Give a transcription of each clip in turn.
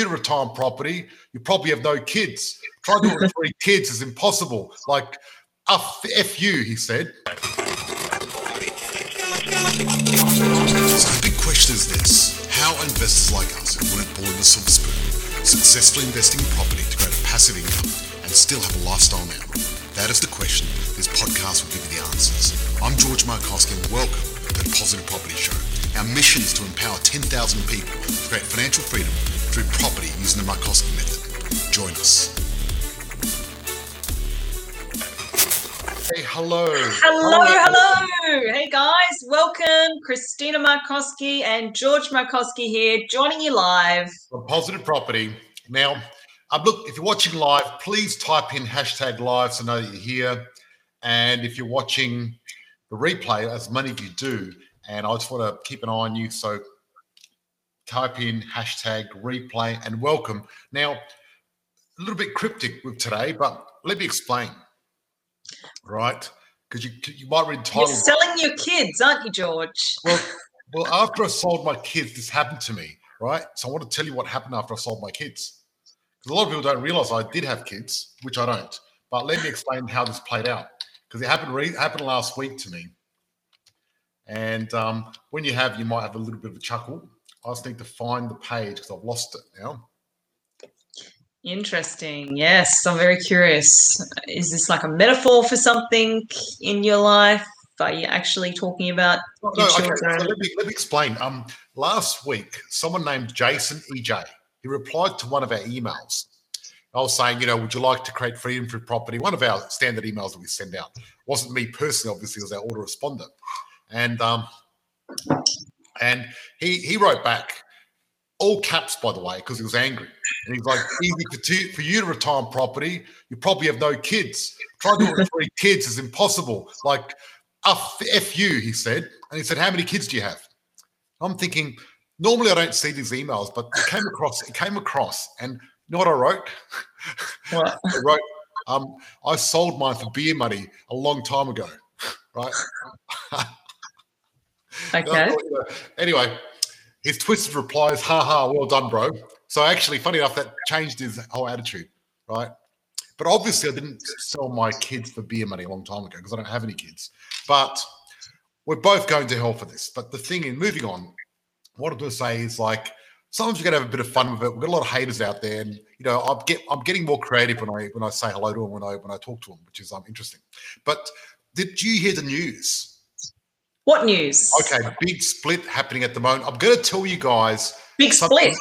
you to retire property, you probably have no kids. Trying to with three kids is impossible. Like, F, F you, he said. So the big question is this How are investors like us who weren't born with a silver spoon successfully investing in property to create a passive income and still have a lifestyle now? That is the question. This podcast will give you the answers. I'm George Markowski and welcome to the Positive Property Show. Our mission is to empower 10,000 people to create financial freedom through property using the Markowski method. Join us. Hey, hello. Hello, hello. Hey guys, welcome. Christina Markowski and George Markowski here, joining you live. From Positive Property. Now, um, look, if you're watching live, please type in hashtag live so know that you're here. And if you're watching the replay, as many of you do, and I just want to keep an eye on you. So type in hashtag replay and welcome. Now, a little bit cryptic with today, but let me explain. Right? Because you you might read the You're selling your kids, aren't you, George? Well, well, after I sold my kids, this happened to me, right? So I want to tell you what happened after I sold my kids. Because a lot of people don't realize I did have kids, which I don't. But let me explain how this played out. Because it happened re- happened last week to me. And um, when you have, you might have a little bit of a chuckle. I just need to find the page because I've lost it now. Interesting. Yes, I'm very curious. Is this like a metaphor for something in your life? Are you actually talking about No, okay, so let me let me explain. Um, last week, someone named Jason EJ, he replied to one of our emails. I was saying, you know, would you like to create freedom through property? One of our standard emails that we send out wasn't me personally, obviously, it was our autoresponder, and um, and he he wrote back, all caps by the way, because he was angry, and he's like, easy for, two, for you to retire on property, you probably have no kids. Trying to with three kids is impossible. Like F, F you, he said. And he said, How many kids do you have? I'm thinking, normally I don't see these emails, but it came across, it came across. And you know what I wrote? What? I wrote, um, I sold mine for beer money a long time ago. Right. Okay. Anyway, his twisted replies, ha ha, well done, bro. So actually, funny enough, that changed his whole attitude, right? But obviously, I didn't sell my kids for beer money a long time ago because I don't have any kids. But we're both going to hell for this. But the thing in moving on, what I'm going to say is like sometimes you're going to have a bit of fun with it. We've got a lot of haters out there, and you know, I'm get I'm getting more creative when I when I say hello to them when I when I talk to them, which is um interesting. But did you hear the news? What news? Okay, big split happening at the moment. I'm going to tell you guys Big split.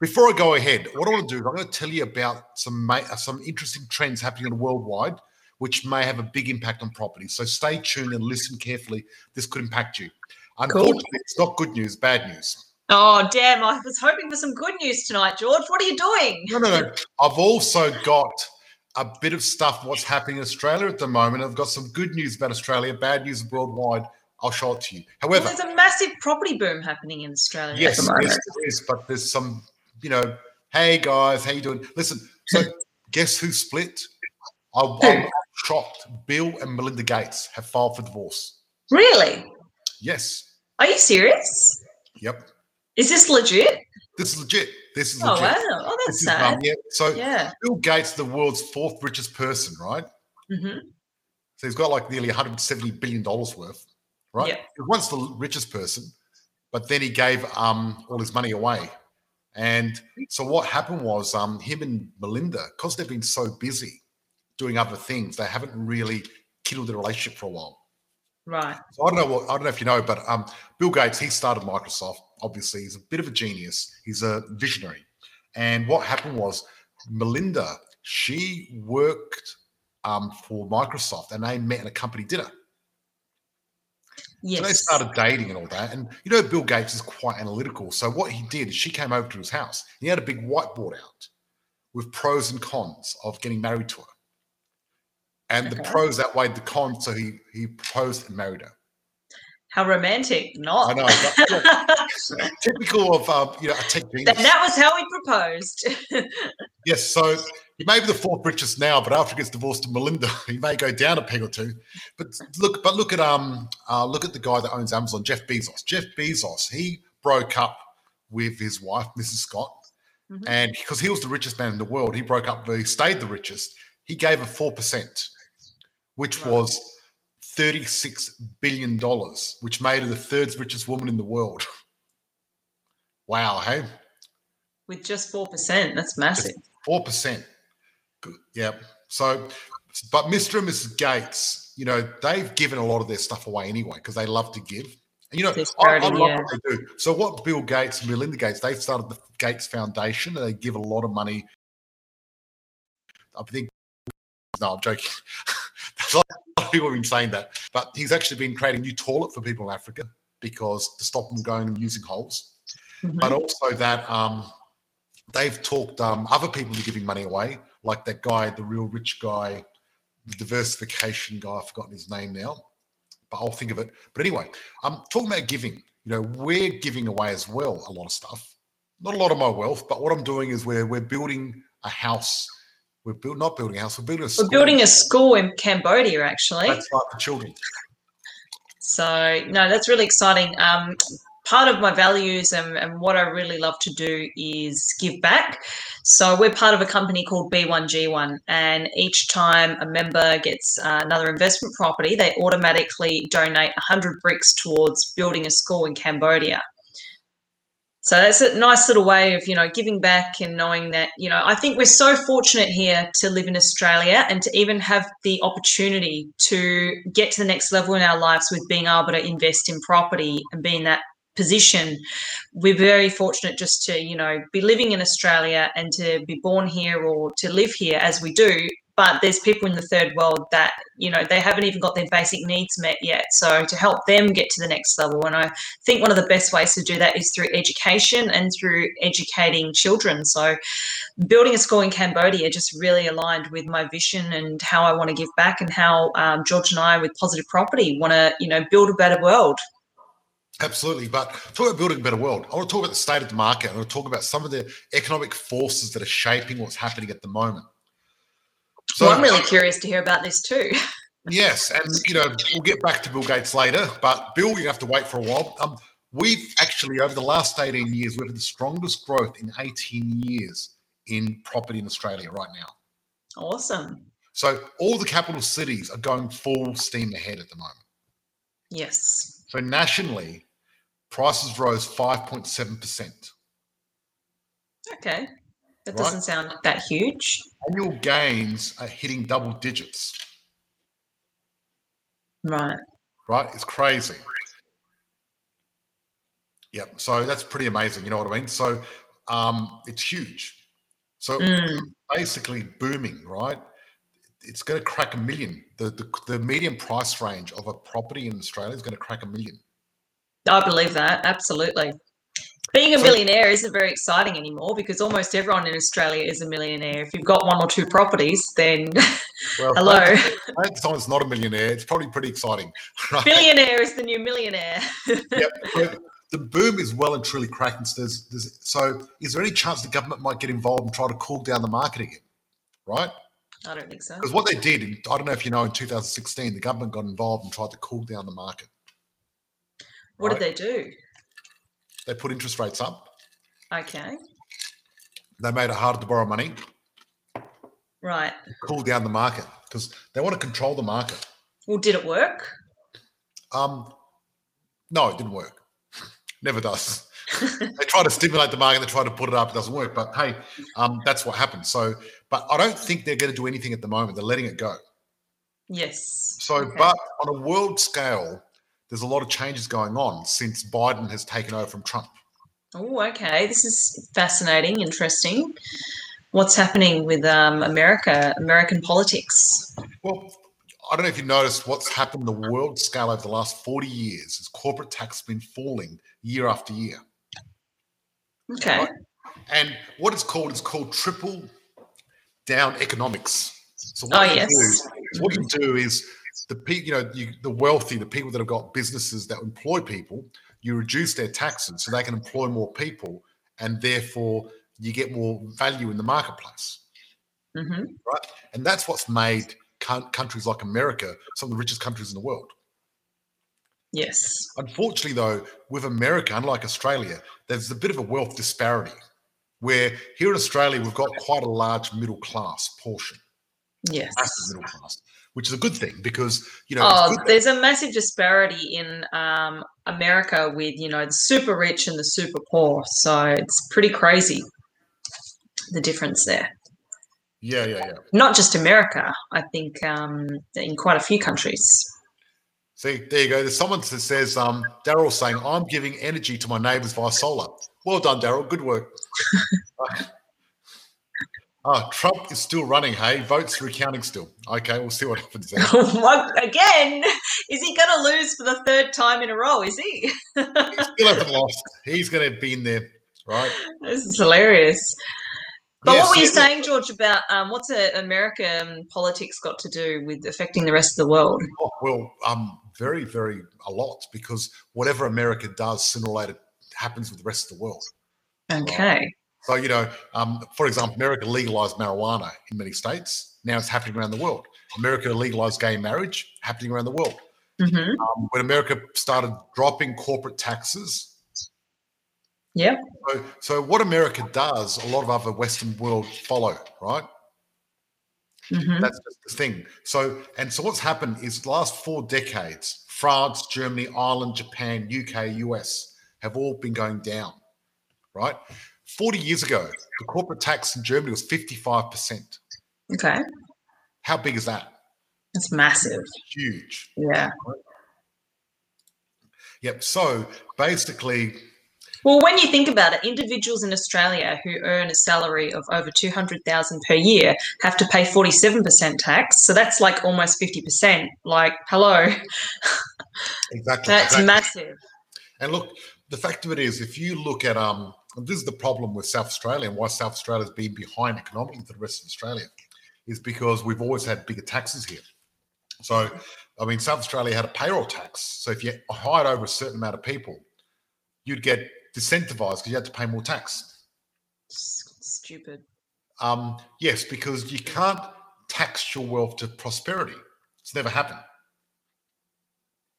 Before I go ahead, what I want to do is I'm going to tell you about some uh, some interesting trends happening worldwide, which may have a big impact on property. So stay tuned and listen carefully. This could impact you. Unfortunately, it's not good news, bad news. Oh, damn. I was hoping for some good news tonight, George. What are you doing? No, no, no. I've also got a bit of stuff what's happening in Australia at the moment. I've got some good news about Australia, bad news worldwide. I'll show it to you. Well, However, there's a massive property boom happening in Australia Yes, the yes, there is. But there's some, you know, hey guys, how you doing? Listen, so guess who split? I, I'm shocked. Bill and Melinda Gates have filed for divorce. Really? Yes. Are you serious? Yep. Is this legit? This is legit. This is Oh, legit. wow. Oh, This that's is, um, sad. yeah. So Yeah. Bill Gates, the world's fourth richest person, right? hmm So he's got like nearly 170 billion dollars worth, right? Yeah. He once the richest person, but then he gave um all his money away. And so what happened was um him and Melinda, because they've been so busy doing other things, they haven't really killed their relationship for a while. Right. So I don't know what I don't know if you know, but um Bill Gates, he started Microsoft. Obviously, he's a bit of a genius. He's a visionary. And what happened was Melinda, she worked um, for Microsoft and they met at a company dinner. Yes. So they started dating and all that. And you know, Bill Gates is quite analytical. So what he did is she came over to his house. He had a big whiteboard out with pros and cons of getting married to her. And the pros outweighed the cons, so he he proposed and married her. How romantic. Not. I know. but- typical of um, you know a tech genius. That, that was how he proposed. Yes, so he may be the fourth richest now, but after he gets divorced to Melinda, he may go down a peg or two. But look, but look at um, uh, look at the guy that owns Amazon, Jeff Bezos. Jeff Bezos, he broke up with his wife, Mrs. Scott, Mhm. and because he was the richest man in the world, he broke up. He stayed the richest. He gave her four percent, which was thirty-six billion dollars, which made her the third richest woman in the world. wow, hey, With just 4%. That's massive. four percent. Yeah. So, but Mr. and Mrs. Gates, you know, they've given a lot of their stuff away anyway because they love to give. And, you know, I, I love yeah. what they do. So, what Bill Gates and Melinda Gates, they started the Gates Foundation and they give a lot of money. I think, no, I'm joking. A lot of people have been saying that, but he's actually been creating new toilet for people in Africa because to stop them going and using holes Mhm. but also that um, they've talked um, other people are giving money away, like that guy, the real rich guy, the diversification guy. I've forgotten his name now, but I'll think of it. But anyway, I'm talking about giving. You know, we're giving away as well a lot of stuff. Not a lot of my wealth, but what I'm doing is we're we're building a house. We're build, not building a house. We're building a. school. We're building a school in Cambodia, actually. That's right for children. So no, that's really exciting. Um, part of my values and, and what I really love to do is give back. So we're part of a company called B1G1, and each time a member gets uh, another investment property, they automatically donate 100 bricks towards building a school in Cambodia. So that's a nice little way of, you know, giving back and knowing that, you know, I think we're so fortunate here to live in Australia and to even have the opportunity to get to the next level in our lives with being able to invest in property and being that position. We're very fortunate just to, you know, be living in Australia and to be born here or to live here as we do. But there's people in the third world that, you know, they haven't even got their basic needs met yet. So to help them get to the next level. And I think one of the best ways to do that is through education and through educating children. So building a school in Cambodia just really aligned with my vision and how I want to give back and how um, George and I with Positive Property want to, you know, build a better world. Absolutely. But talk about building a better world. I want to talk about the state of the market. I want to talk about some of the economic forces that are shaping what's happening at the moment. So I'm really curious to hear about this too. Yes, and you know we'll get back to Bill Gates later, but Bill, you have to wait for a while. Um, we've actually over the last eighteen years we've had the strongest growth in eighteen years in property in Australia right now. Awesome. So all the capital cities are going full steam ahead at the moment. Yes. So nationally, prices rose five point seven percent. Okay. That Right. doesn't sound that huge. Annual gains are hitting double digits. Right. right? It's crazy. Yep. So that's pretty amazing. You know what I mean? So um, it's huge. So Mm. basically booming, right? It's going to crack a million. The, the the median price range of a property in Australia is going to crack a million. I believe that. Absolutely. Being a millionaire isn't very exciting anymore because almost everyone in Australia is a millionaire. If you've got one or two properties, then Well, hello. If someone's not a millionaire, it's probably pretty exciting. Right? Billionaire is the new millionaire. yep. The boom is well and truly cracking. So, there's, there's, so is there any chance the government might get involved and try to cool down the market again? Right? I don't think so. Because what they did, in, I don't know if you know, in 2016, the government got involved and tried to cool down the market. What right? did they do? They put interest rates up. Okay. They made it harder to borrow money, Right. cool down the market because they want to control the market. Well, did it work? Um, no, it didn't work. Never does. they try to stimulate the market, they try to put it up, it doesn't work. But hey, um, that's what happens. So, but I don't think they're going to do anything at the moment. They're letting it go. Yes. So, Okay. but on a world scale, there's a lot of changes going on since Biden has taken over from Trump. Oh, okay. This is fascinating, interesting. What's happening with um, America, American politics? Well, I don't know if you noticed what's happened on the world scale over the last 40 years is corporate tax has been falling year after year. Okay. Right. And what it's called is called trickle down economics. So what Oh, you yes. do what you do is the people, you know, you, the wealthy, the people that have got businesses that employ people, you reduce their taxes so they can employ more people, and therefore you get more value in the marketplace. hmm right? And that's what's made coun- countries like America some of the richest countries in the world. Yes. Unfortunately, though, with America, unlike Australia, there's a bit of a wealth disparity. Where here in Australia, we've got quite a large middle class portion, Yes. massive middle class, which is a good thing because you know Oh, there's a massive disparity in um, America with you know the super rich and the super poor. So it's pretty crazy the difference there. yeah, yeah, yeah. Not just America. I think um, in quite a few countries. See, there you go. There's someone that says, um, Daryl saying, I'm giving energy to my neighbors via solar. Well done, Daryl. Good work. Ah, Trump is still running, hey? Votes recounting still. Okay, we'll see what happens Again, is he going to lose for the third time in a row? Is he? He still hasn't lost. He's going to be in there, right? this is hilarious. But Yes, what were you saying, George, about um, what's American politics got to do with affecting the rest of the world? Oh, well, um, very, very a lot because whatever America does, sooner or later happens with the rest of the world. Okay. So, you know, um, for example, America legalized marijuana in many states. Now it's happening around the world. America legalized gay marriage, happening around the world. hmm Um, when America started dropping corporate taxes, Yeah. so, so what America does, a lot of other Western world follow, right? hmm That's just the thing. So, and so what's happened is the last four decades, France, Germany, Ireland, Japan, UK, US have all been going down, right? 40 years ago, the corporate tax in Germany was 55%. Okay. How big is that? It's massive. Huge. Yeah. Yep. So basically, Well, when you think about it, individuals in Australia who earn a salary of over 200,000 per year have to pay 47% tax. So that's like almost 50%. Like, hello, exactly. that's exactly. massive. And look, the fact of it is, if you look at um, and this is the problem with South Australia and why South Australia has been behind economically to the rest of Australia, is because we've always had bigger taxes here. So, I mean, South Australia had a payroll tax. So if you hired over a certain amount of people, you'd get disincentivized because you had to pay more tax. Stupid. Um, yes, because you can't tax your wealth to prosperity. It's never happened.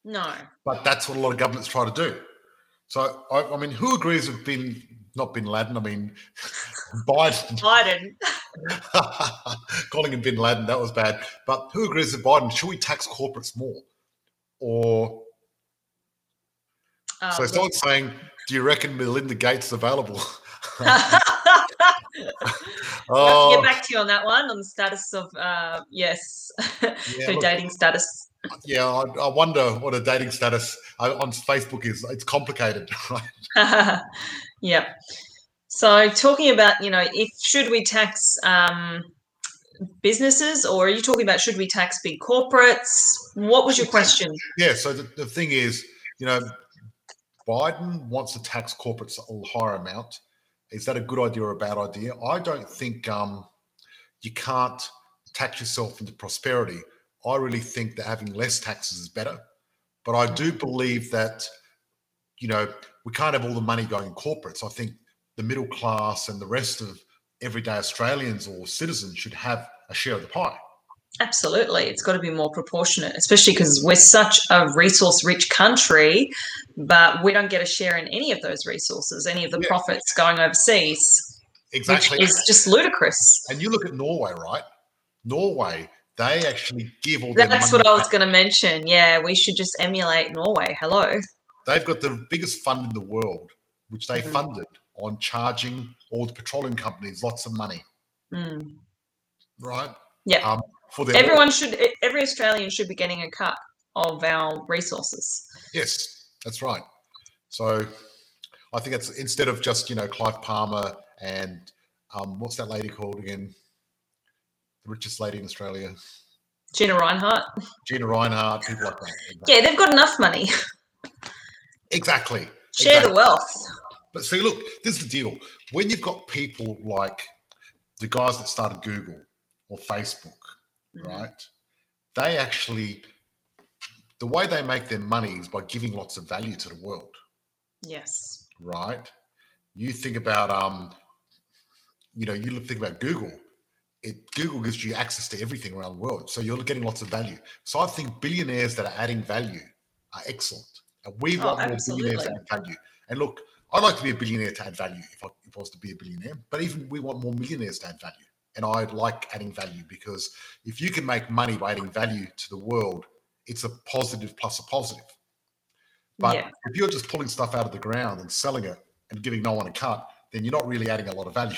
No. But that's what a lot of governments try to do. So, I, I mean, who agrees with Bin, not Bin Laden, I mean, Biden, Biden. calling him Bin Laden, that was bad. But who agrees with Biden? Should we tax corporates more? Or, Uh, so look- someone's saying, do you reckon Melinda Gates is available? We'll oh, get back to you on that one on the status of uh, yes, Yeah, her look, dating status. yeah, I, I wonder what a dating status uh, on Facebook is. It's complicated, right? Yeah. So talking about you know if should we tax um, businesses or are you talking about should we tax big corporates? What was your question? Yeah. So the, the thing is, you know, Biden wants to tax corporates a higher amount. Is that a good idea or a bad idea? I don't think um, you can't tax yourself into prosperity. I really think that having less taxes is better. But I do believe that, you know, we can't have all the money going in corporates. I think the middle class and the rest of everyday Australians or citizens should have a share of the pie. Absolutely, it's got to be more proportionate, especially because we're such a resource-rich country, but we don't get a share in any of those resources, any of the Yeah. profits going overseas, Exactly. which is just ludicrous. And you look at Norway, right? Norway, they actually give all their That's what I was going to mention. Yeah, we should just emulate Norway. Hello. They've got the biggest fund in the world, which they Mhm. funded on charging all the petroleum companies lots of money, Mm. right? Yeah. Um, for their Everyone should, e, every Australian should be getting a cut of our resources. Yes, that's right. So I think it's instead of just you know Clive Palmer and um, what's that lady called again? The richest lady in Australia, Gina Rinehart. Gina Rinehart, people like that. Yeah, they've got enough money. Exactly. Share exactly. the wealth. But see, look, this is the deal. When you've got people like the guys that started Google or Facebook, Mhm. right? They actually, the way they make their money is by giving lots of value to the world, Yes. right? You think about, um, you know, you think about Google. It Google gives you access to everything around the world, so you're getting lots of value. So I think billionaires that are adding value are excellent, and we Oh, want more billionaires absolutely. adding value. And look, I'd like to be a billionaire to add value if I, if I was to be a billionaire. But even we want more millionaires to add value. And I like adding value because if you can make money by adding value to the world, it's a positive plus a positive. But Yeah. if you're just pulling stuff out of the ground and selling it and giving no one a cut, then you're not really adding a lot of value.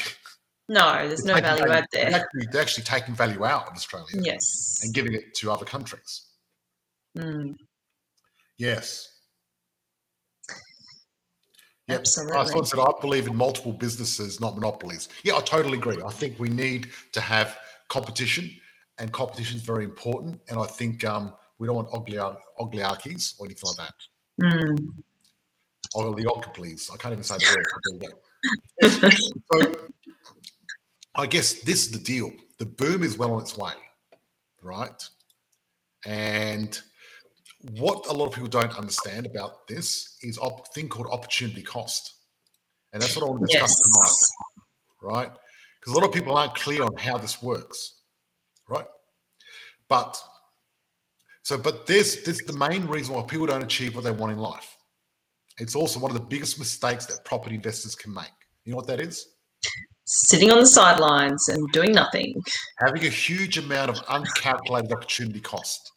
No, there's no Taking value add They're there. actually, they're actually taking value out of Australia Yes. and giving it to other countries. Mm, Yes. Yep. absolutely. I thought that I believe in multiple businesses, not monopolies. Yeah, I totally agree. I think we need to have competition, and competition is very important. And I think um, we don't want oligarchies or anything like that. Mm, Oligopolies. I can't even say the word. but there you go. so I guess this is the deal. The boom is well on its way, right? And what a lot of people don't understand about this is a thing called opportunity cost. And that's what I want to discuss tonight, right? Because a lot of people aren't clear on how this works, right? But so, but this this is the main reason why people don't achieve what they want in life. It's also one of the biggest mistakes that property investors can make. You know what that is? Sitting on the sidelines and doing nothing. Having a huge amount of uncalculated opportunity cost,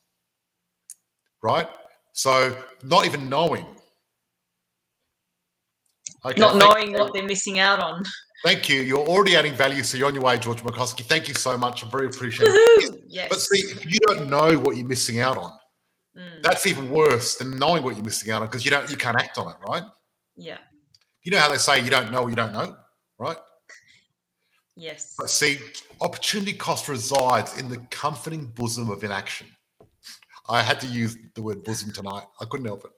right? So, not even knowing. Okay, not knowing what they're missing out on. Thank you. You're already adding value, so you're on your way, George Markowski. Thank you so much. I very appreciate it. Yes. But see, if you don't know what you're missing out on, Mm, that's even worse than knowing what you're missing out on because you don't, you can't act on it, right? yeah. You know how they say you don't know what you don't know, right? Yes. But see, opportunity cost resides in the comforting bosom of inaction. I had to use the word bosom tonight. I couldn't help it.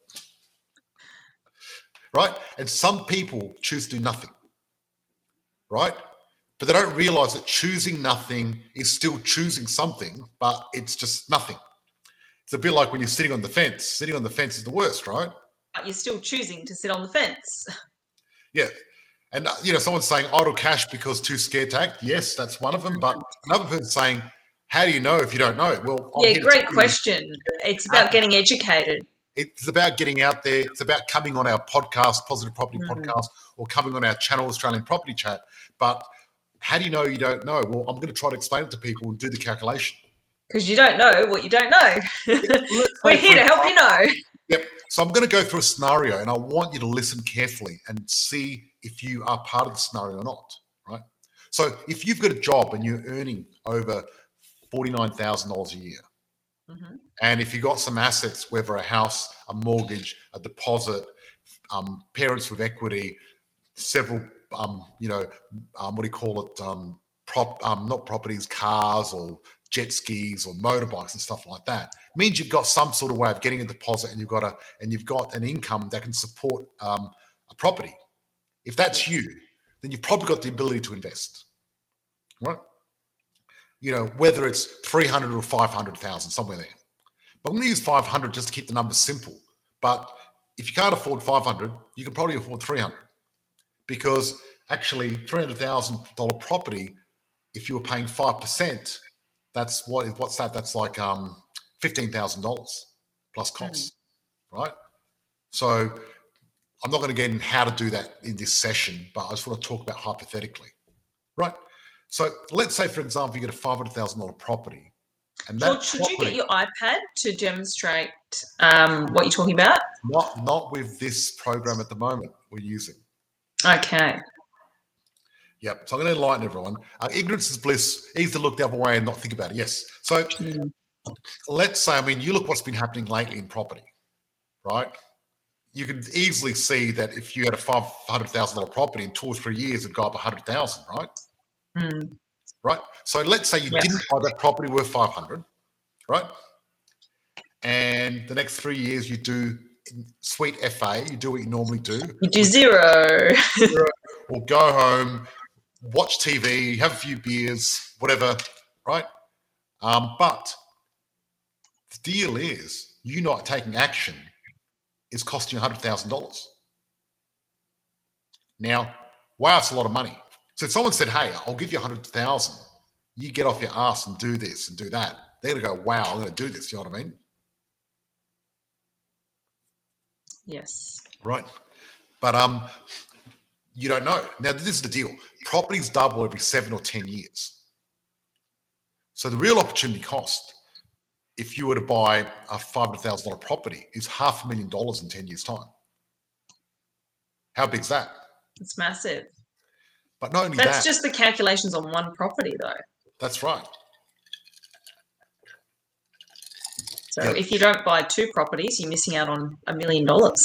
Right? And some people choose to do nothing. Right? But they don't realize that choosing nothing is still choosing something, but it's just nothing. It's a bit like when you're sitting on the fence. Sitting on the fence is the worst, right? But you're still choosing to sit on the fence. Yeah. And, you know, someone's saying idle cash because too scared to act. Yes, that's one of them. But another person's saying, how do you know if you don't know? Well, I'm yeah, great question. It's about getting educated. It's about getting out there. It's about coming on our podcast, Positive Property Mhm. Podcast, or coming on our channel, Australian Property Chat. But how do you know you don't know? Well, I'm going to try to explain it to people and do the calculation. Because you don't know what you don't know. We're here to help you know. Yep. So I'm going to go through a scenario and I want you to listen carefully and see if you are part of the scenario or not. Right. So if you've got a job and you're earning over $49,000 a year, Mhm. and if you've got some assets, whether a house, a mortgage, a deposit, um, parents with equity, several, um, you know, um, what do you call it? Um, prop, um, not properties, cars or jet skis or motorbikes and stuff like that means you've got some sort of way of getting a deposit and you've got a and you've got an income that can support um, a property. If that's you, then you've probably got the ability to invest, right? You know, whether it's three hundred or five hundred thousand, somewhere there. But I'm going to use five hundred just to keep the numbers simple. But if you can't afford five hundred, you can probably afford three hundred, because actually, three hundred thousand dollar property, if you were paying five percent, that's what what's that? That's like um fifteen thousand dollars plus costs, right? So I'm not going to get in how to do that in this session, but I just want to talk about hypothetically, right? So let's say, for example, you get a five hundred thousand dollar property, and that George, should you get your iPad to demonstrate um, what you're talking about? not not with this program at the moment we're using. Okay. Yep. So I'm going to enlighten everyone. Uh, ignorance is bliss. Easy to look the other way and not think about it. Yes. So Mm. let's say, I mean, you look what's been happening lately in property, right? You can easily see that if you had a five hundred thousand dollar property in two or three years, it'd go up a hundred thousand, right? Mm. Right. So let's say you Yeah. didn't buy that property worth five hundred, right? And the next three years, you do sweet FA. You do what you normally do. You do zero. or go home, watch TV, have a few beers, whatever, right? Um, but the deal is, you not taking action is costing you $100,000. Now, wow, it's a lot of money. So if someone said, hey, I'll give you a 100000 you get off your ass and do this and do that, they're going to go, wow, I'm going to do this. You know what I mean? yes. Right. But um, You don't know. Now, this is the deal properties double every seven or 10 years. So the real opportunity cost, if you were to buy a $500,000 property, is half a million dollars in 10 years' time. How big's that? It's massive. But not only That's that, just the calculations on one property, though. that's right. So Yeah. if you don't buy two properties, you're missing out on a million dollars.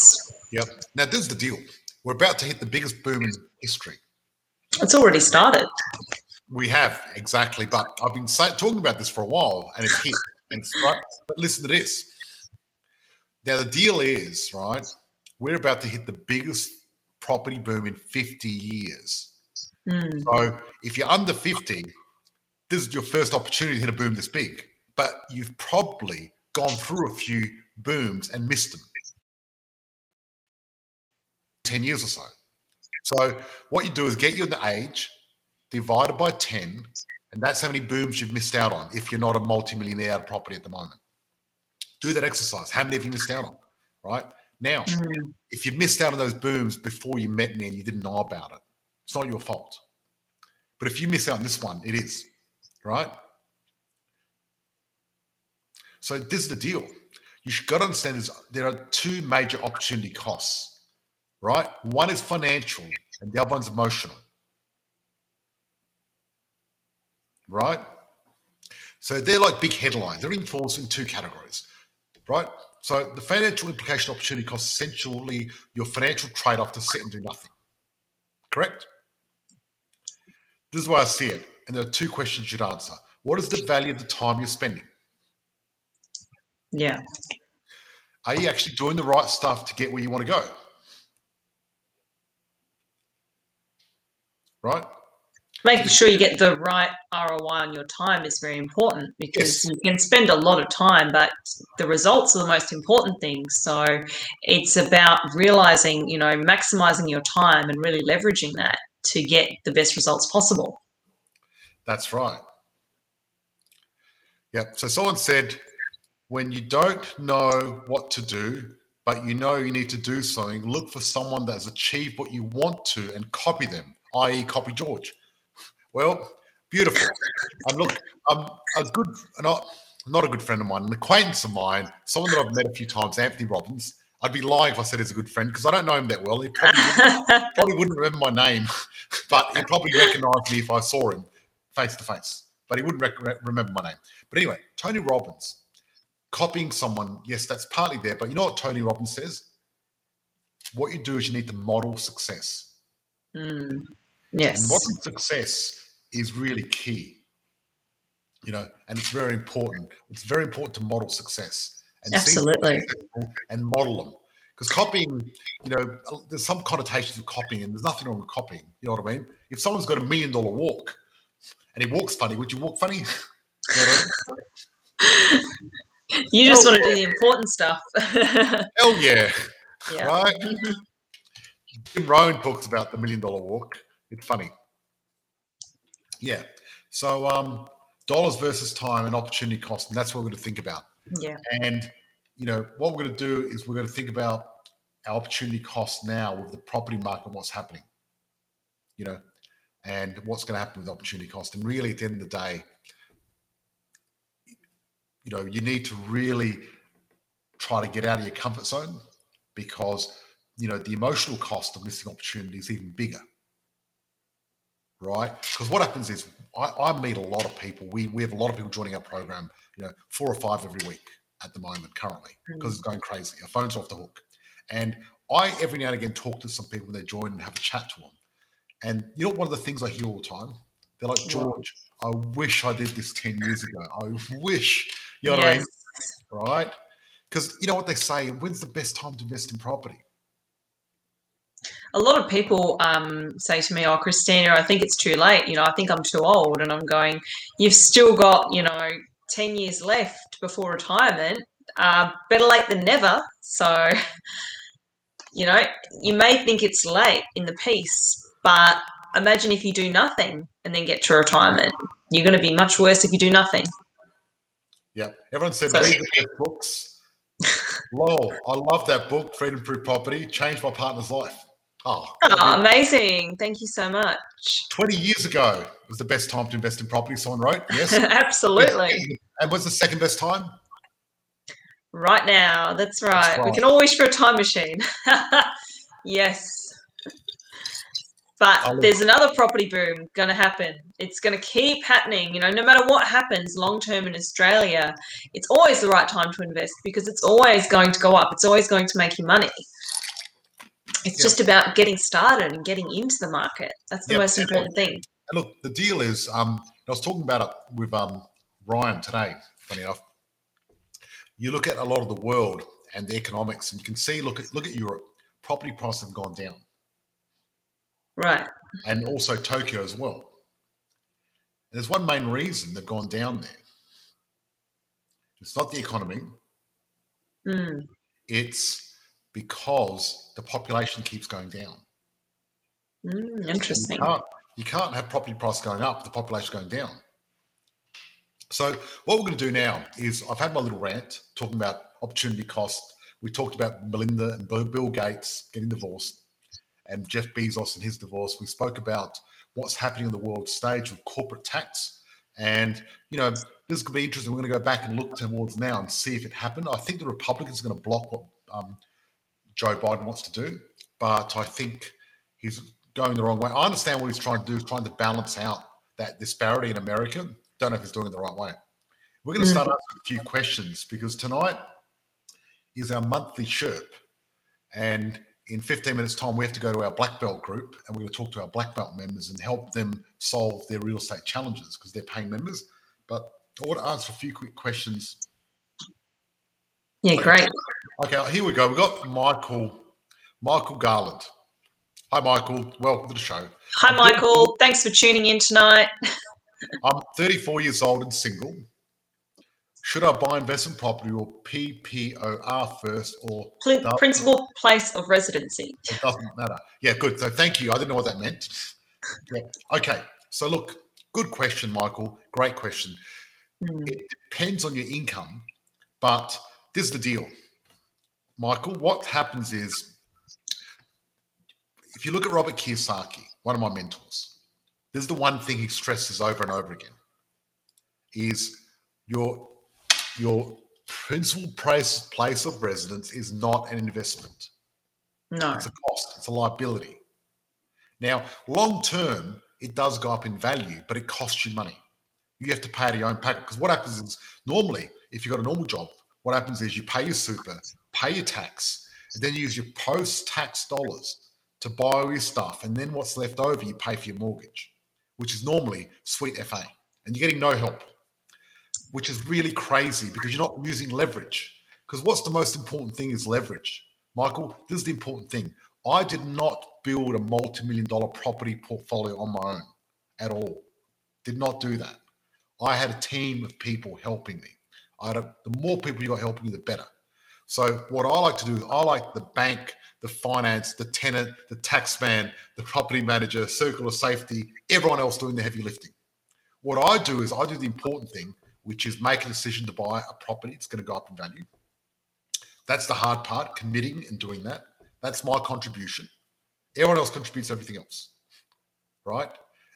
Yep. Now, this is the deal. We're about to hit the biggest boom in history. It's already started. We have exactly, but I've been say, talking about this for a while, and it's hit. And it's, right, but listen to this. Now the deal is right. We're about to hit the biggest property boom in 50 years. Mm. So if you're under 50, this is your first opportunity to hit a boom this big. But you've probably gone through a few booms and missed them. 10 years or so. So what you do is get you the age, divided by 10, and that's how many booms you've missed out on if you're not a multi-millionaire property at the moment. Do that exercise. How many have you missed out on? Right? Now, Mm. if you missed out on those booms before you met me and you didn't know about it, it's not your fault. But if you miss out on this one, it is. Right? So this is the deal. You should got to understand is there are two major opportunity costs. Right? One is financial and the other one's emotional. Right? So they're like big headlines. They're enforced in two categories. Right? So the financial implication opportunity cost is essentially your financial trade-off to sit and do nothing. Correct? This is why I see it. And there are two questions you'd answer. What is the value of the time you're spending? Yeah. Are you actually doing the right stuff to get where you want to go? Right? Making sure you get the right ROI on your time is very important because Yes. you can spend a lot of time, but the results are the most important thing. So it's about realizing, you know, maximizing your time and really leveraging that to get the best results possible. That's right. Yep. So someone said, when you don't know what to do, but you know you need to do something, look for someone that has achieved what you want to and copy them, i.e., copy George. Well, beautiful. And look, I'm a good, not not a good friend of mine, an acquaintance of mine, someone that I've met a few times, Anthony Robbins. I'd be lying if I said he's a good friend because I don't know him that well. He probably wouldn't, probably wouldn't remember my name, but he'd probably recognize me if I saw him face to face. But he wouldn't rec- remember my name. But anyway, Tony Robbins, copying someone, yes, that's partly there. But you know what Tony Robbins says? What you do is you need to model success. Mm. And Yes. modeling success is really key. You know, and it's very important. It's very important to model success and Absolutely. and model them. Because copying, you know, there's some connotations of copying, and there's nothing wrong with copying. You know what I mean? If someone's got a million dollar walk and he walks funny, would you walk funny? You know I mean? You just want to do the important stuff. Hell yeah, yeah. right? Jim Rohn talks about the million dollar walk. It's funny. Yeah. So um, dollars versus time and opportunity cost, and that's what we're going to think about. Yeah. And you know what we're going to do is we're going to think about our opportunity cost now with the property market, what's happening. You know, and what's going to happen with opportunity cost. And really, at the end of the day, you know, you need to really try to get out of your comfort zone because you know the emotional cost of missing opportunity is even bigger right? Because what happens is I, I meet a lot of people. We we have a lot of people joining our program you know four or five every week at the moment currently mm. because it's going crazy. Our phones off the hook. And i every now and again talk to some people when they join and have a chat to them and you know one of the things i hear all the time? They're like george i wish i did this 10 years ago. I wish. You know what i mean? Right? Because you know what they say, when's the best time to invest in property? A lot of people um, say to me, "Oh, Christina, I think it's too late. You know, I think I'm too old." And I'm going, "You've still got, you know, ten years left before retirement. Uh, better late than never." So, you know, you may think it's late in the piece, but imagine if you do nothing and then get to retirement. You're going to be much worse if you do nothing. Yeah, everyone said So- read the books. Lol, I love that book, Freedom Through Property, changed my partner's life. Oh, Oh, amazing. Thank you so much. 20 years ago was the best time to invest in property, someone wrote. Yes. Absolutely. And what's the second best time? Right now. That's right. We right. can all wish for a time machine. yes. But there's another property boom going to happen. It's going to keep happening. You know, no matter what happens long term in Australia, it's always the right time to invest because it's always going to go up. It's always going to make you money. It's Yeah. just about getting started and getting into the market. That's the Yep, most important thing. And look, the deal is, um, I was talking about it with um, Ryan today, funny enough. You look at a lot of the world and the economics, and you can see, look at look at Europe, property prices have gone down, Right. and also Tokyo as well. There's one main reason they've gone down there. It's not the economy, Mm. it's because the population keeps going down. Mm, You interesting. can't, you can't have property price going up, the population going down. So what we're going to do now is I've had my little rant talking about opportunity cost. We talked about Melinda and Bill Bill Gates getting divorced and Jeff Bezos and his divorce. We spoke about what's happening on the world stage with corporate tax. And, you know, this could be interesting. We're going to go back and look towards now and see if it happened. I think the Republicans are going to block what um, Joe Biden wants to do, but I think he's going the wrong way. I understand what he's trying to do, is trying to balance out that disparity in America. Don't know if he's doing it the right way. We're going to start mm. asking a few questions because tonight is our monthly Sherp. And in 15 minutes' time, we have to go to our black belt group and we're going to talk to our black belt members and help them solve their real estate challenges because they're paying members. But I want to answer a few quick questions. Yeah, great. Okay, here we go. We've got Michael, Michael Garland. Hi, Michael. Welcome to the show. Hi, Michael. Thanks for tuning in tonight. I'm 34 years old and single. Should I buy investment property or PPOR first, or. Principal place of residency. it doesn't matter? Yeah, good. So thank you. I didn't know what that meant. Yeah. Okay. So look, good question, Michael. Great question. Mm. It depends on your income, but this is the deal, Michael. What happens is, if you look at Robert Kiyosaki, one of my mentors, this is the one thing he stresses over and over again: is your your principal price place of residence is not an investment. No. It's a cost. It's a liability. Now, long term, it does go up in value, but it costs you money. You have to pay out of your own pocket because what happens is normally, if you've got a normal job, what happens is you pay your super, pay your tax, and then you use your post-tax dollars to buy all your stuff, and then what's left over you pay for your mortgage, which is normally sweet FA, and you're getting no help, which is really crazy because you're not using leverage. Because what's the most important thing is leverage. Michael, this is the important thing. I did not build a multi-million dollar property portfolio on my own at all. Did not do that. I had a team of people helping me. I had a, the more people you got helping you, the better. So what I like to do is I like the bank, the finance, the tenant, the tax man, the property manager, circle of safety, everyone else doing the heavy lifting. What I do is I do the important thing, which is make a decision to buy a property. It's going to go up in value. That's the hard part, committing and doing that. That's my contribution. Everyone else contributes everything else, right?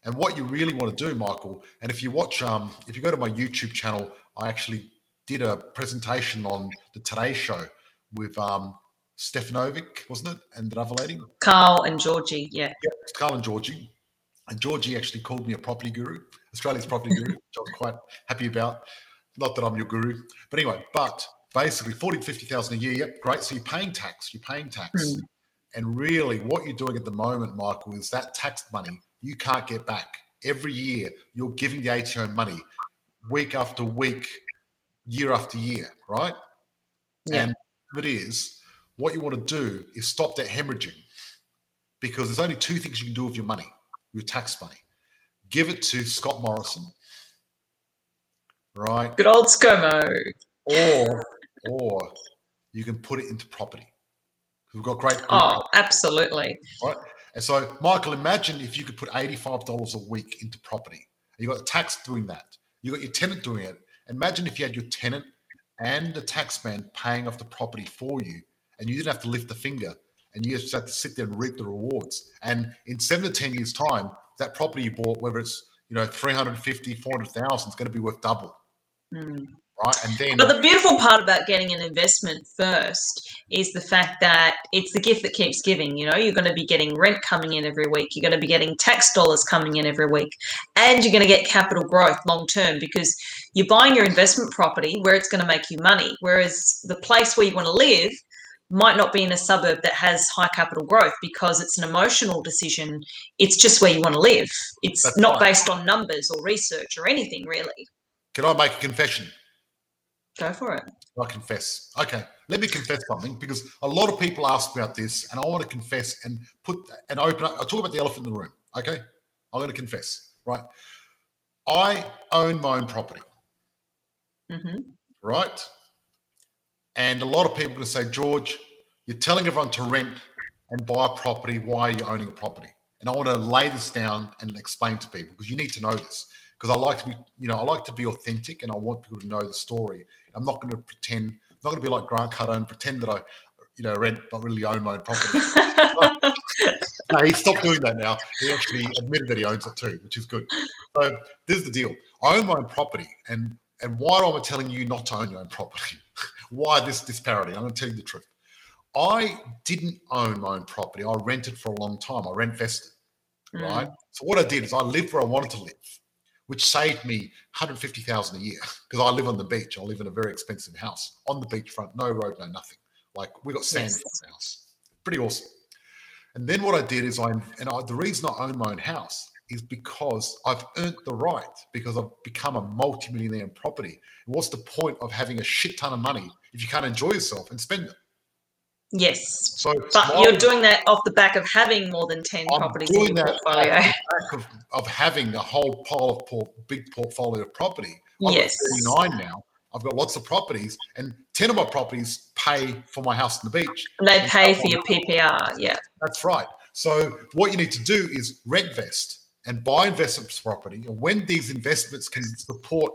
And what you really want to do, Michael, and if you watch, um, if you go to my YouTube channel, I actually did a presentation on the Today Show with um, Stefanovic, wasn't it? And the other lady, Karl and Georgie. Yeah. it's Karl and Georgie. And Georgie actually called me a property guru, Australia's property guru, which I was quite happy about. Not that I'm your guru, but anyway, but basically 40 to 50,000 a year. Yep, great. So you're paying tax, you're paying tax. Mm. And really, what you're doing at the moment, Michael, is that tax money you can't get back. Every year, you're giving the ATO money week after week, year after year, right? Yeah. And it is, what you want to do is stop that hemorrhaging because there's only two things you can do with your money, your tax money. Give it to Scott Morrison, right? Good old ScoMo. Or, or you can put it into property. We've got great. Oh, absolutely. right? And so, Michael, imagine if you could put eighty-five dollars a week into property. You got the tax doing that. You got your tenant doing it. Imagine if you had your tenant and the tax man paying off the property for you, and you didn't have to lift a finger. and you just had to sit there and reap the rewards. And in seven to 10 years' time, that property you bought, whether it's, you know, 350, 400,000, is going to be worth double. Mm. Right. And then, But the beautiful part about getting an investment first is the fact that it's the gift that keeps giving. You know, you're going to be getting rent coming in every week, you're going to be getting tax dollars coming in every week, and you're going to get capital growth long term because you're buying your investment property where it's going to make you money. Whereas the place where you want to live might not be in a suburb that has high capital growth because it's an emotional decision. It's just where you want to live. It's That's not right. based on numbers or research or anything really. can I make a confession? Go for it. I confess. Okay, let me confess something because a lot of people ask about this, and I want to confess and put and open up. I talk about the elephant in the room. Okay, I'm going to confess. Right, I own my own property. hmm Right, and a lot of people are going to say, George, you're telling everyone to rent and buy a property. Why are you owning a property? And I want to lay this down and explain to people because you need to know this. Because I like to be, you know, I like to be authentic and I want people to know the story. I'm not going to pretend, I'm not going to be like Grant Cardone and pretend that I, you know, rent, but really own my own property. no, he stopped doing that now. He actually admitted that he owns it too, which is good. So this is the deal. I own my own property, and and why am I telling you not to own your own property? why this disparity? I'm going to tell you the truth. I didn't own my own property. I rented for a long time. I rent vested, mm. right? So what I did is I lived where I wanted to live, which saved me 150,000 a year because I live on the beach. I live in a very expensive house on the beachfront, no road, no nothing. Like we got sand Yes. in the house. Pretty awesome. And then what I did is I and I, the reason I own my own house is because I've earned the right because I've become a multimillionaire in property. And what's the point of having a shit ton of money if you can't enjoy yourself and spend it? Yes. So But you're doing that off the back of having more than 10 I'm properties in your that portfolio. off the back of, of having a whole pile of por- big portfolio of property. I've Yes. got 39 now. I've got lots of properties, and 10 of my properties pay for my house on the beach. And they And pay for your PPR. Yeah. That's right. So what you need to do is rent vest and buy investments property. And when these investments can support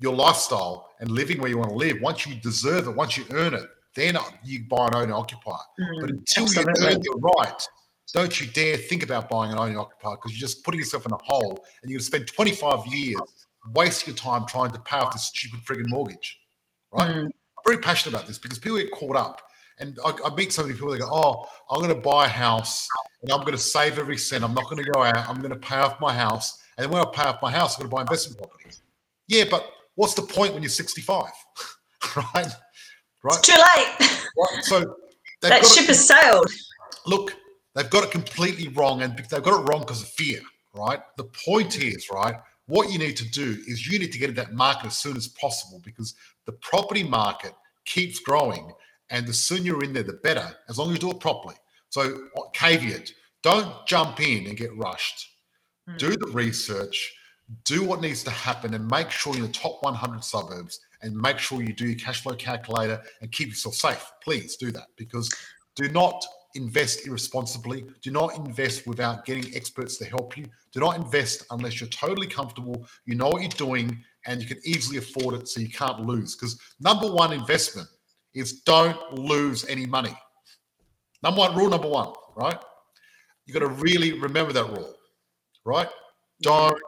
your lifestyle and living where you want to live, once you deserve it, once you earn it, then you buy and own occupy. Mm, But until you absolutely. earn your right, don't you dare think about buying an owning occupier because you're just putting yourself in a hole and you're going to spend 25 years wasting your time trying to pay off this stupid frigging mortgage. Right? Mm. I'm very passionate about this because people get caught up. And I, I meet so many people that go, Oh, I'm going to buy a house and I'm going to save every cent. I'm not going to go out. I'm going to pay off my house. And then when I pay off my house, I'm going to buy investment properties. Yeah, but what's the point when you're 65? right? Right? Too late. right? So that ship it, has sailed. look, they've got it completely wrong, and they've got it wrong because of fear, right? The point is, right, what you need to do is you need to get in that market as soon as possible because the property market keeps growing, and the sooner you're in there, the better, as long as you do it properly. So, uh, caveat: don't jump in and get rushed. Mm. Do the research, do what needs to happen, and make sure you're in the top 100 suburbs. And make sure you do your cash flow calculator and keep yourself safe. Please do that because do not invest irresponsibly. Do not invest without getting experts to help you. Do not invest unless you're totally comfortable, you know what you're doing, and you can easily afford it so you can't lose. Because number one investment is don't lose any money. Number one, rule number one, right? You've got to really remember that rule, right? Don't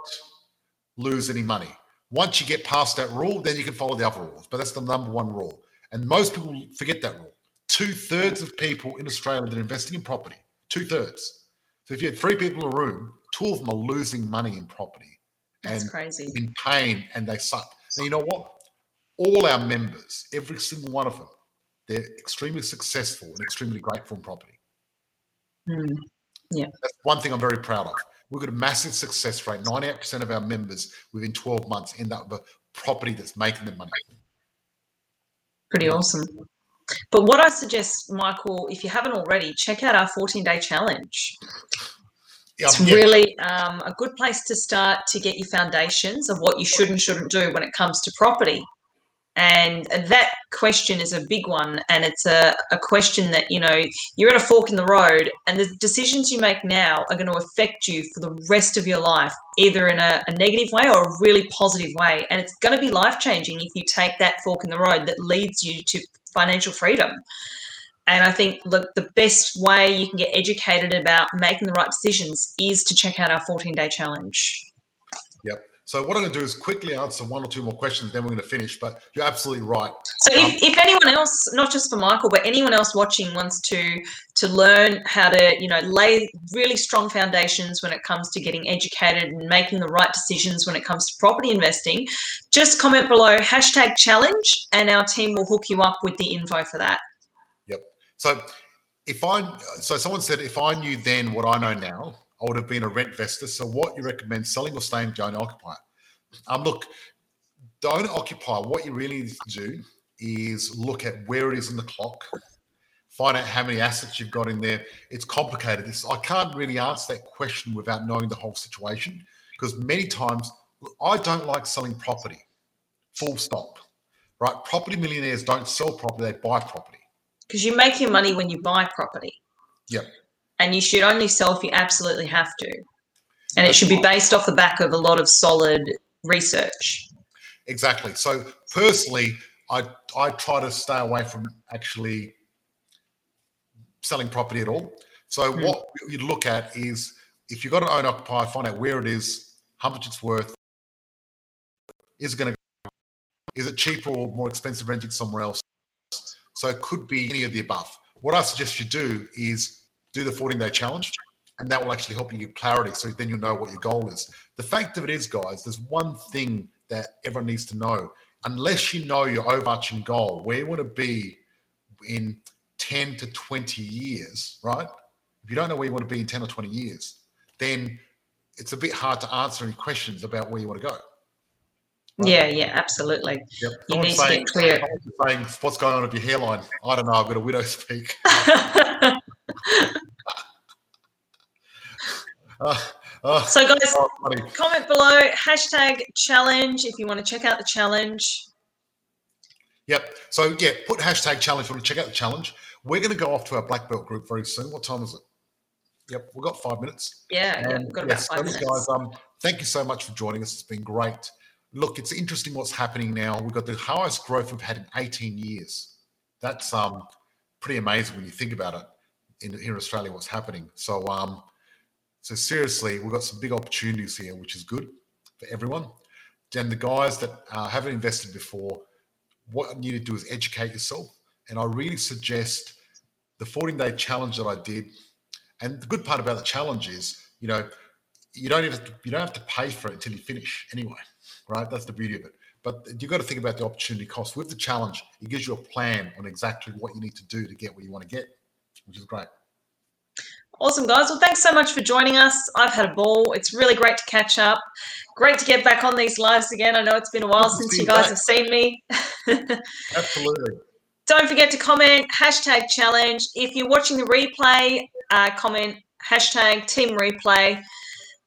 lose any money. Once you get past that rule, then you can follow the other rules. But that's the number one rule. And most people forget that rule. Two thirds of people in Australia that are investing in property, two thirds. So if you had three people in a room, two of them are losing money in property That's and crazy. in pain and they suck. Now, you know what? All our members, every single one of them, they're extremely successful and extremely grateful in property. Mm. That's one thing I'm very proud of. We've got a massive success rate. 98% of our members within 12 months end up with a property that's making them money. Pretty awesome. But what I suggest, Michael, if you haven't already, check out our 14 day challenge. Yeah, It's yeah, really um, a good place to start to get your foundations of what you should and shouldn't do when it comes to property. And that question is a big one. And it's a, a question that, you know, you're at a fork in the road, and the decisions you make now are going to affect you for the rest of your life, either in a, a negative way or a really positive way. And it's going to be life changing if you take that fork in the road that leads you to financial freedom. and I think look, the best way you can get educated about making the right decisions is to check out our 14 day challenge. Yep. So what I'm going to do is quickly answer one or two more questions, then we're going to finish. But you're absolutely right. So um, if, if anyone else, not just for Michael, but anyone else watching wants to to learn how to, you know, lay really strong foundations when it comes to getting educated and making the right decisions when it comes to property investing, just comment below hashtag challenge, and our team will hook you up with the info for that. Yep. So if I, so someone said if I knew then what I know now, I would have been a rent investor. So, what you recommend selling or staying to own occupier? Um, look, don't occupy. What you really need to do is look at where it is in the clock, find out how many assets you've got in there. It's complicated. It's, I can't really answer that question without knowing the whole situation because many times I don't like selling property. Full stop. Right? Property millionaires don't sell property; they buy property. Because you make your money when you buy property. Yep and you should only sell if you absolutely have to. And it should be based off the back of a lot of solid research. Exactly. So personally, I I try to stay away from actually selling property at all. So mm. what you look at is if you've got an own occupier, find out where it is, how much it's worth. Is it going to is it cheaper or more expensive renting somewhere else? So it could be any of the above. What I suggest you do is do the 14 day challenge, and that will actually help you get clarity. So then you'll know what your goal is. The fact of it is, guys, there's one thing that everyone needs to know. Unless you know your overarching goal, where you want to be in 10 to 20 years, right? If you don't know where you want to be in 10 or 20 years, then it's a bit hard to answer any questions about where you want to go. Right? Yeah, yeah, absolutely. Yep. You need saying, to get clear. Saying, what's going on with your hairline? I don't know. I've got a widow's speak. Uh, so guys oh, comment below hashtag challenge if you want to check out the challenge. Yep so yeah put hashtag challenge if you want to check out the challenge. We're going to go off to our black belt group very soon. What time is it? Yep we've got five minutes. Yeah, yeah we've got about yes, five minutes. guys um thank you so much for joining us. It's been great. Look it's interesting what's happening now. We've got the highest growth we've had in 18 years. That's um pretty amazing when you think about it in here in australia what's happening so um so seriously, we've got some big opportunities here, which is good for everyone. And the guys that uh, haven't invested before, what you need to do is educate yourself. And I really suggest the 14 day challenge that I did. And the good part about the challenge is, you know, you don't to, you don't have to pay for it until you finish anyway, right? That's the beauty of it. But you've got to think about the opportunity cost. With the challenge, it gives you a plan on exactly what you need to do to get where you want to get, which is great. Awesome, guys. Well, thanks so much for joining us. I've had a ball. It's really great to catch up. Great to get back on these lives again. I know it's been a while since you guys back. have seen me. Absolutely. Don't forget to comment hashtag challenge. If you're watching the replay, uh, comment hashtag team replay.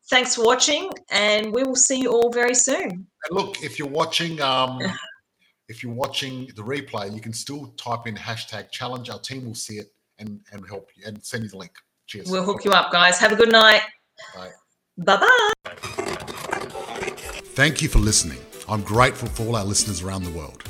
Thanks for watching, and we will see you all very soon. And look, if you're watching, um, if you're watching the replay, you can still type in hashtag challenge. Our team will see it and and help you and send you the link. Cheers. We'll hook you up, guys. Have a good night. Bye. Bye bye. Thank you for listening. I'm grateful for all our listeners around the world.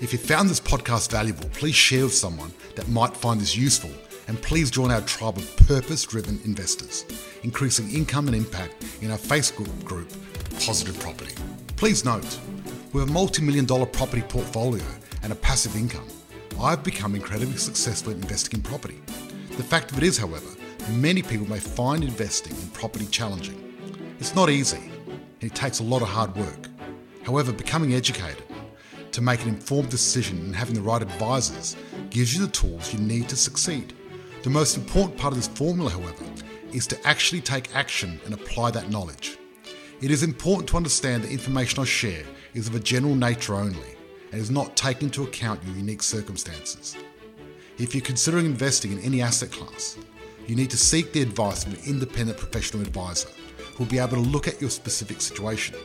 If you found this podcast valuable, please share with someone that might find this useful and please join our tribe of purpose driven investors, increasing income and impact in our Facebook group, Positive Property. Please note, with a multi million dollar property portfolio and a passive income, I've become incredibly successful at investing in property. The fact of it is, however, many people may find investing in property challenging. It's not easy, and it takes a lot of hard work. However, becoming educated to make an informed decision and having the right advisors gives you the tools you need to succeed. The most important part of this formula, however, is to actually take action and apply that knowledge. It is important to understand the information I share is of a general nature only and is not taking into account your unique circumstances. If you're considering investing in any asset class, you need to seek the advice of an independent professional advisor who will be able to look at your specific situation.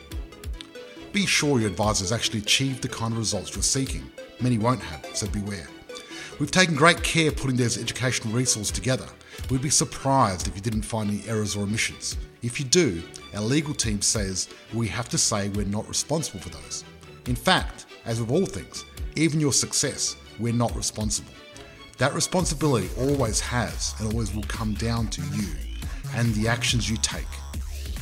Be sure your advisor has actually achieved the kind of results you're seeking. Many won't have, so beware. We've taken great care putting those educational resources together. We'd be surprised if you didn't find any errors or omissions. If you do, our legal team says we have to say we're not responsible for those. In fact, as with all things, even your success, we're not responsible. That responsibility always has and always will come down to you and the actions you take.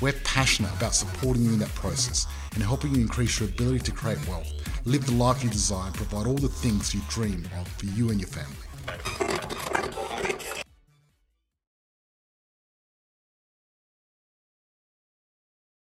We're passionate about supporting you in that process and helping you increase your ability to create wealth, live the life you desire, and provide all the things you dream of for you and your family.